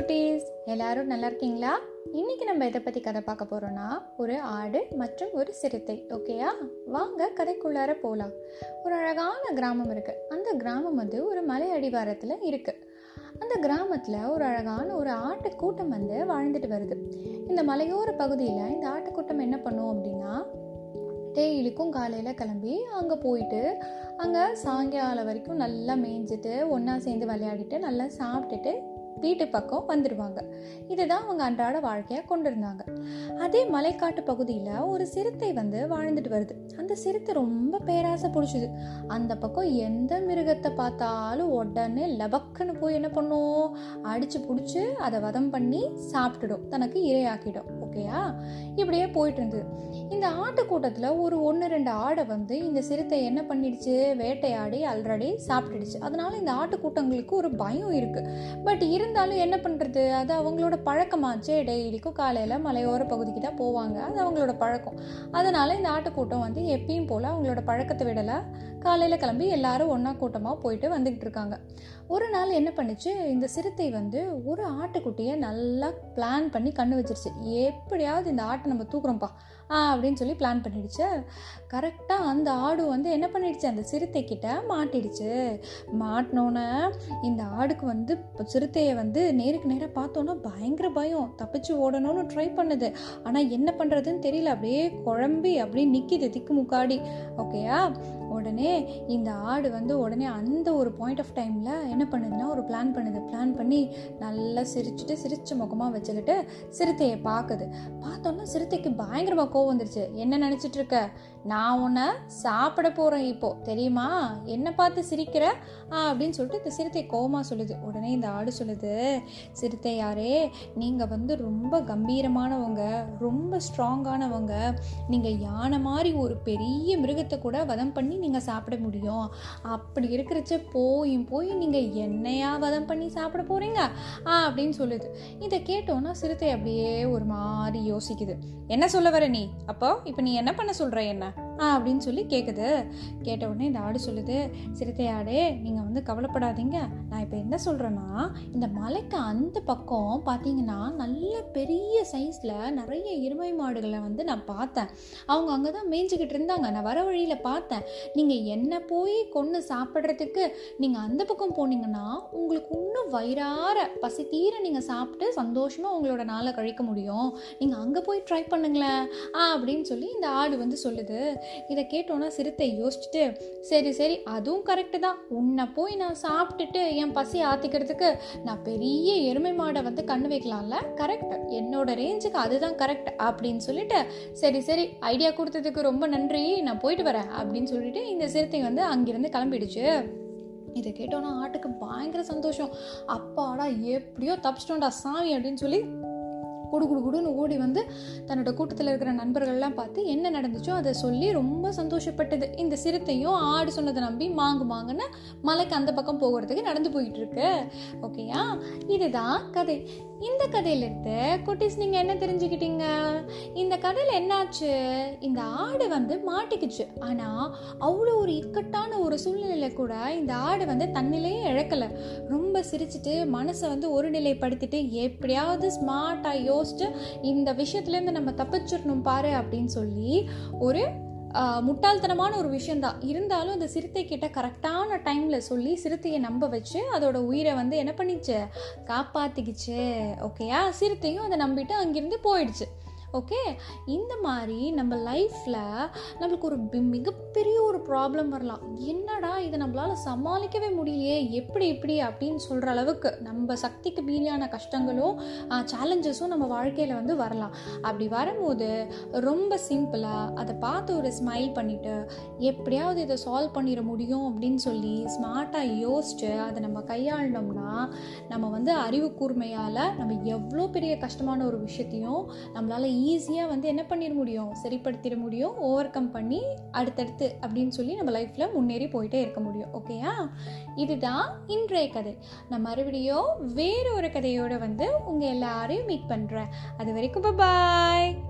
குட்டீஸ்? எல்லாரும் நல்லா இருக்கீங்களா? இன்னைக்கு நம்ம எதை பற்றி கதை பார்க்க போகிறோன்னா ஒரு ஆடு மற்றும் ஒரு சிறுத்தை ஓகேயா வாங்க கதைக்குள்ளார போகலாம் ஒரு அழகான கிராமம் இருக்குது அந்த கிராமம் வந்து ஒரு மலை அடிவாரத்தில் இருக்குது அந்த கிராமத்தில் ஒரு அழகான ஒரு ஆட்டு கூட்டம் வந்து வாழ்ந்துட்டு வருது. இந்த மலையோர பகுதியில் இந்த ஆட்டுக்கூட்டம் என்ன பண்ணும் அப்படின்னா டெய்லிக்கும் காலையில் கிளம்பி அங்கே போயிட்டு அங்கே சாயங்காலம் வரைக்கும் நல்லா மேய்ஞ்சிட்டு ஒன்றா சேர்ந்து விளையாடிட்டு நல்லா சாப்பிட்டுட்டு வீட்டு பக்கம் வந்துடுவாங்க இதுதான் அவங்க அன்றாட வாழ்க்கையாக கொண்டு இருந்தாங்க அதே மலைக்காட்டு பகுதியில் ஒரு சிறுத்தை வந்து வாழ்ந்துட்டு வருது. அந்த சிறுத்தை ரொம்ப பேராசை பிடிச்சிது. அந்த பக்கம் எந்த மிருகத்தை பார்த்தாலும் உடனே லபக்குன்னு போய் என்ன பண்ணும்? அடிச்சு பிடிச்சி அதை வதம் பண்ணி சாப்பிட்டுடும். தனக்கு இரையாக்கிடும். ஓகேயா? இப்படியே போயிட்டு இருந்தது இந்த ஆட்டுக்கூட்டத்தில் ஒரு ஒன்று ரெண்டு ஆடை வந்து இந்த சிறுத்தை என்ன பண்ணிடுச்சு? வேட்டையாடி ஆல்ரெடி சாப்பிட்டுடுச்சு. அதனால இந்த ஆட்டுக்கூட்டங்களுக்கு ஒரு பயம் இருக்குது பட் இருந்தாலும் என்ன பண்ணுறது அது அவங்களோட பழக்கமாச்சு. டெய்லிக்கும் காலையில் மலையோர பகுதிக்கு தான் போவாங்க. அது அவங்களோட பழக்கம். அதனால இந்த ஆட்டுக்கூட்டம் வந்து எப்பயும் போல் அவங்களோட பழக்கத்தை விடலை. காலையில் கிளம்பி எல்லாரும் ஒன்றா கூட்டமாக போயிட்டு வந்துக்கிட்டு இருக்காங்க. ஒரு நாள் என்ன பண்ணுச்சு? இந்த சிறுத்தை வந்து ஒரு ஆட்டுக்குட்டியை நல்லா பிளான் பண்ணி கண்ணு வச்சிருச்சு. ஏ எப்படியாவது இந்த ஆட்டை நம்ம தூக்குறோம்ப்பா. அப்படின்னு சொல்லி பிளான் பண்ணிடுச்சு. கரெக்டாக அந்த ஆடு வந்து என்ன பண்ணிடுச்சு? அந்த சிறுத்தைக்கிட்ட மாட்டிடுச்சு. மாட்டினோன்னே இந்த ஆடுக்கு வந்து சிறுத்தையை வந்து நேருக்கு நேராக பார்த்தோன்னா பயங்கர பயம். தப்பிச்சு ஓடணும்னு ட்ரை பண்ணுது. ஆனால் என்ன பண்ணுறதுன்னு தெரியல. அப்படியே குழம்பி அப்படியே நிற்கிது திக்கு முக்காடி. ஓகேயா உடனே இந்த ஆடு வந்து உடனே அந்த ஒரு பாயிண்ட் ஆஃப் டைமில் என்ன பண்ணுதுன்னா ஒரு பிளான் பண்ணுது. பிளான் பண்ணி நல்லா சிரிச்சுட்டு சிரிச்ச முகமாக வச்சுக்கிட்டு சிறுத்தையை பார்க்குது. பார்த்தோன்னா சிறுத்தைக்கு பயங்கரமாக கோவம் வந்துருச்சு. என்ன நினச்சிட்டு இருக்க நான் உன்னை சாப்பிட போகிறேன் இப்போது தெரியுமா? என்னை பார்த்து சிரிக்கிற? அப்படின்னு சொல்லிட்டு இந்த சிறுத்தை கோவமாக சொல்லுது. உடனே இந்த ஆடு சொல்லுது சிறுத்தை யாரே நீங்கள் வந்து ரொம்ப கம்பீரமானவங்க ரொம்ப ஸ்ட்ராங்கானவங்க நீங்கள் யானை மாதிரி ஒரு பெரிய மிருகத்தை கூட வதம் பண்ணி நீங்கள் நீங்கள் சாப்பிட முடியும். அப்படி இருக்கிறச்ச போயும் போய் நீங்கள் என்னையா வதம் பண்ணி சாப்பிட போகிறீங்க ஆ அப்படின்னு சொல்லுது. இதை கேட்டோன்னா சிறுத்தை அப்படியே ஒரு மாதிரி யோசிக்குது. என்ன சொல்ல வர நீ? அப்போ இப்போ நீ என்ன பண்ண சொல்கிற என்ன? அப்படின்னு சொல்லி கேட்குது கேட்ட உடனே இந்த ஆடு சொல்லுது சிறுத்தை ஆடே நீங்கள் வந்து கவலைப்படாதீங்க. நான் இப்போ என்ன சொல்கிறேன்னா இந்த மலைக்கு அந்த பக்கம் பார்த்தீங்கன்னா நல்ல பெரிய சைஸில் நிறைய எருமை மாடுகளை வந்து நான் பார்த்தேன். அவங்க அங்கே தான் மேய்ஞ்சிக்கிட்டு இருந்தாங்க. நான் வர வழியில் பார்த்தேன். நீங்கள் என்ன போய் கொன்று சாப்பிட்றதுக்கு நீங்கள் அந்த பக்கம் போனீங்கன்னா உங்களுக்கு இன்னும் வயிறார பசி தீர நீங்கள் சாப்பிட்டு சந்தோஷமாக உங்களோட நாளை கழிக்க முடியும். நீங்கள் அங்கே போய் ட்ரை பண்ணுங்களேன். ஆ அப்படின்னு சொல்லி இந்த ஆடு வந்து சொல்லுது. இதை கேட்டோன்னா சிறுத்தை யோசிச்சுட்டு சரி சரி அதுவும் கரெக்டு தான். உன்னை போய் நான் சாப்பிட்டுட்டு என் பசி ஆற்றிக்கிறதுக்கு நான் பெரிய எருமை மாடை வந்து கண்ணு வைக்கலாம்ல? கரெக்ட் என்னோட ரேஞ்சுக்கு அதுதான் கரெக்ட் அப்படின்னு சொல்லிட்டு சரி சரி ஐடியா கொடுத்ததுக்கு ரொம்ப நன்றி. நான் போயிட்டு வரேன். அப்படின்னு சொல்லிட்டு இந்த சிறுத்தை வந்து அங்கிருந்து கிளம்பிடுச்சு. இதை கேட்டோன்னா ஆட்டுக்கு பயங்கர சந்தோஷம். அப்பாடா எப்படியோ தப்பிச்சிட்டோண்டா சாமி அப்படின்னு சொல்லி குடு குடு குடுன்னு ஓடி வந்து தன்னோட கூட்டத்தில் இருக்கிற நண்பர்கள்லாம் பார்த்து என்ன நடந்துச்சோ அதை சொல்லி ரொம்ப சந்தோஷப்பட்டது. இந்த சிறுத்தையும் ஆடு சொன்னதை நம்பி மாங்கு மாங்குன்னு மலைக்கு அந்த பக்கம் போகிறதுக்கு நடந்து போயிட்டு இருக்கு ஓகேயா இதுதான் கதை. இந்த கதையிலிருந்து குட்டீஸ் நீங்கள் என்ன தெரிஞ்சுக்கிட்டீங்க? இந்த கதையில் என்னாச்சு? இந்த ஆடு வந்து மாட்டிக்குச்சு. ஆனால் அவ்வளோ ஒரு இக்கட்டான ஒரு சூழ்நிலையில் கூட இந்த ஆடு வந்து தன்னிலையே இழக்கலை. ரொம்ப சிரிச்சுட்டு மனசை வந்து ஒரு நிலைப்படுத்திட்டு எப்படியாவது ஸ்மார்ட்டாக யோசிச்சு இந்த விஷயத்துலேருந்து நம்ம தப்பிச்சிடணும் பாரு அப்படின்னு சொல்லி ஒரு முட்டாள்தனமான ஒரு விஷயந்தான் இருந்தாலும் அந்த சிறுத்தை கிட்ட கரெக்டான டைமில் சொல்லி சிறுத்தையை நம்ப வச்சு அதோட உயிரை வந்து என்ன பண்ணிச்சு? காப்பாற்றிக்கிச்சு ஓகேயா? சிறுத்தையும் அதை நம்பிட்டு அங்கேருந்து போயிடுச்சு. ஓகே இந்த மாதிரி நம்ம லைஃப்பில் நம்மளுக்கு ஒரு மிகப்பெரிய ஒரு ப்ராப்ளம் வரலாம். என்னடா இதை நம்மளால் சமாளிக்கவே முடியலையே? எப்படி இப்படி அப்படின்னு சொல்கிற அளவுக்கு நம்ம சக்திக்கு மீறியான கஷ்டங்களும் சேலஞ்சஸும் நம்ம வாழ்க்கையில் வந்து வரலாம். அப்படி வரும்போது ரொம்ப சிம்பிளாக அதை பார்த்து ஒரு ஸ்மைல் பண்ணிவிட்டு எப்படியாவது இதை சால்வ் பண்ணிட முடியும் அப்படின்னு சொல்லி ஸ்மார்ட்டாக யோசிச்சு அதை நம்ம கையாண்டோம்னா நம்ம வந்து அறிவு கூர்மையால் நம்ம எவ்வளோ பெரிய கஷ்டமான ஒரு விஷயத்தையும் நம்மளால் ஈஸியாக வந்து என்ன பண்ணிட முடியும்? சரிப்படுத்திட முடியும். ஓவர் கம் பண்ணி அடுத்தடுத்து அப்படின்னு சொல்லி நம்ம லைஃப்பில் முன்னேறி போயிட்டே இருக்க முடியும். ஓகேயா இதுதான் இன்றைய கதை. நான் மறுபடியும் வேறு ஒரு கதையோடு வந்து உங்கள் எல்லாரையும் மீட் பண்ணுறேன் அது வரைக்கும் பாய்